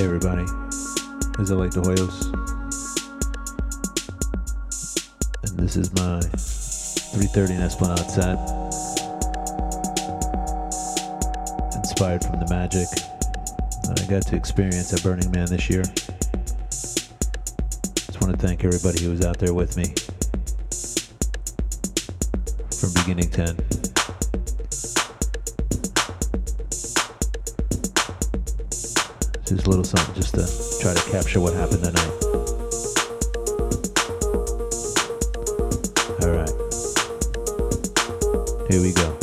Hey everybody, this is like the Hoyos, and this is my 3:30 in Esplanade set, inspired from the magic that I got to experience at Burning Man this year. Just want to thank everybody who was out there with me from beginning to end. Just a little something just to try to capture what happened that night. All right. Here we go.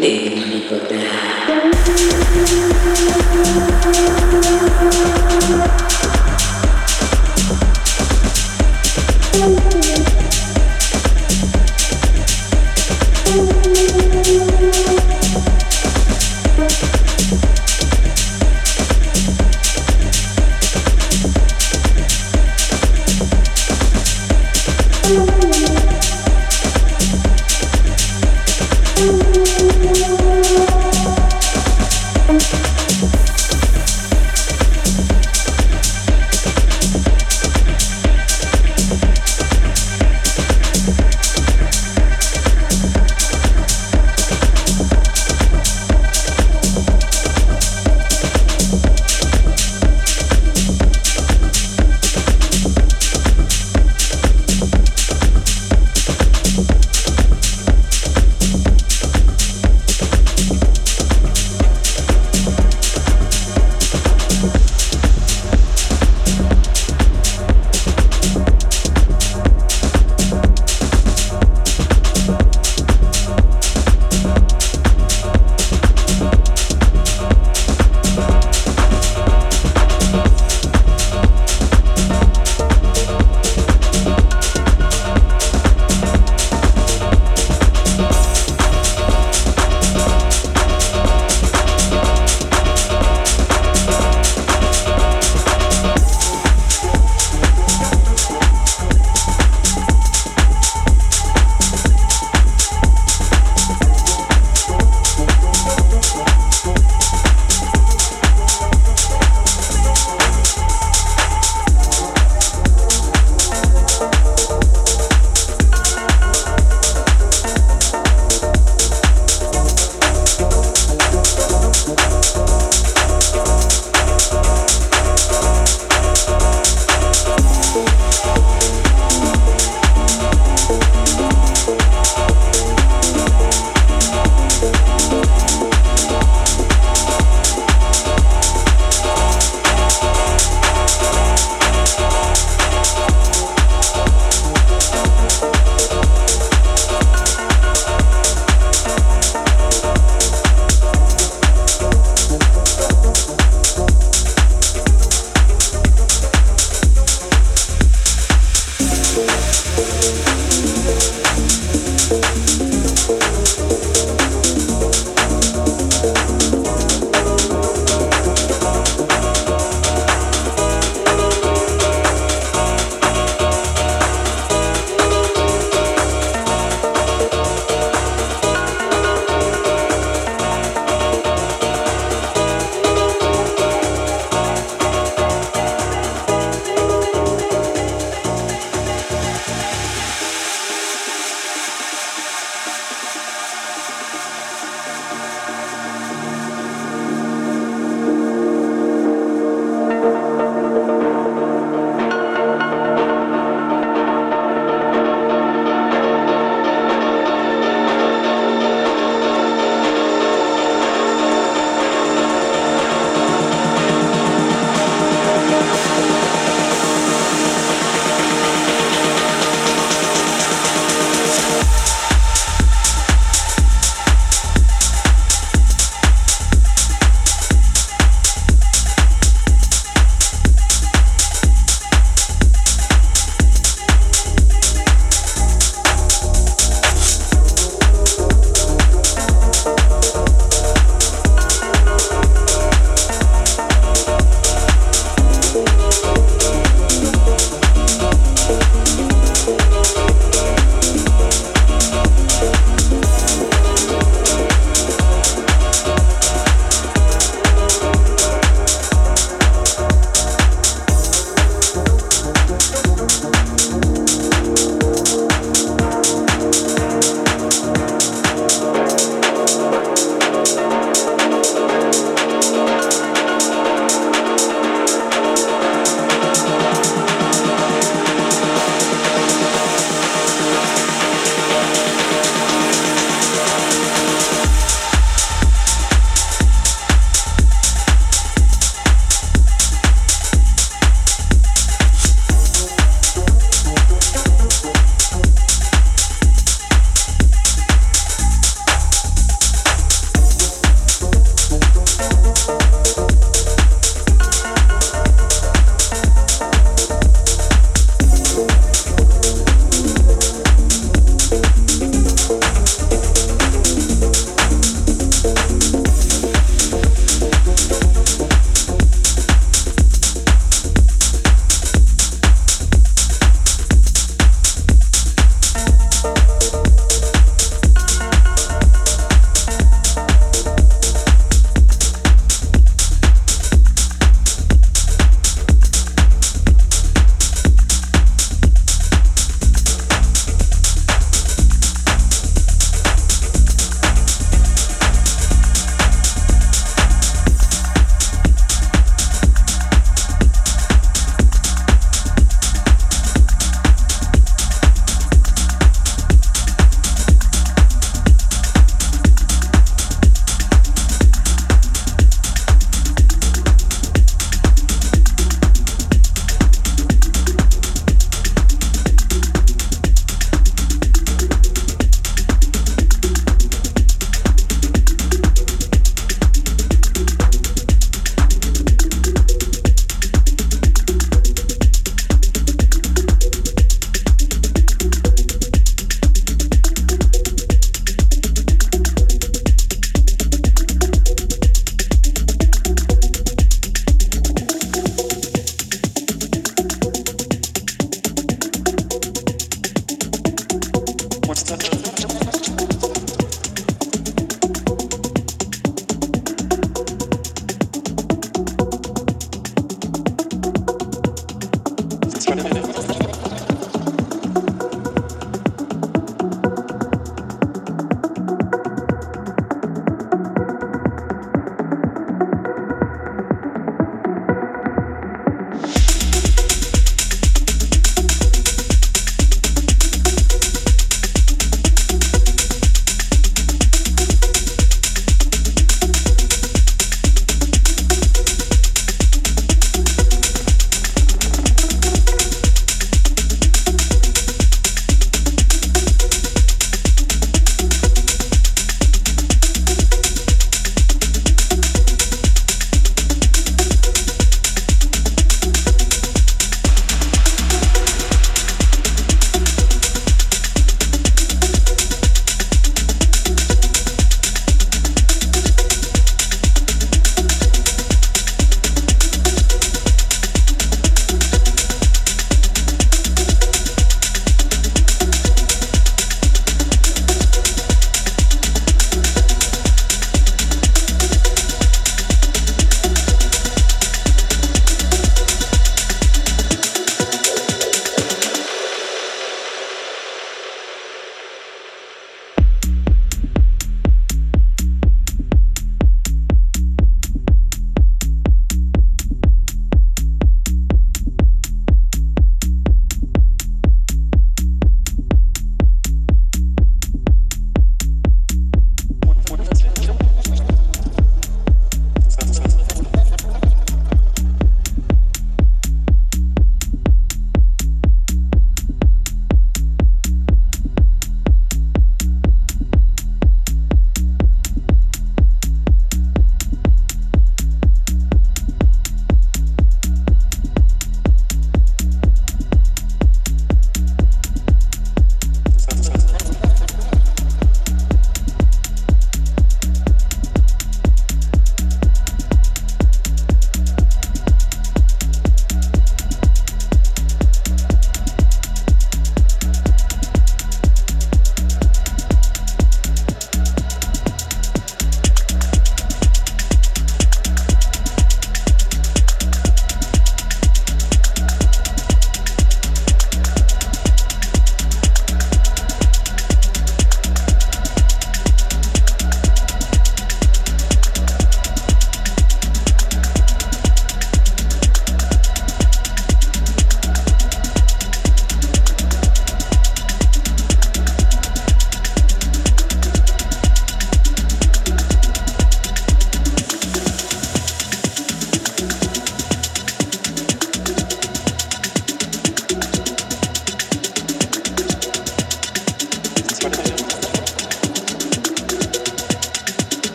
Deep, deep,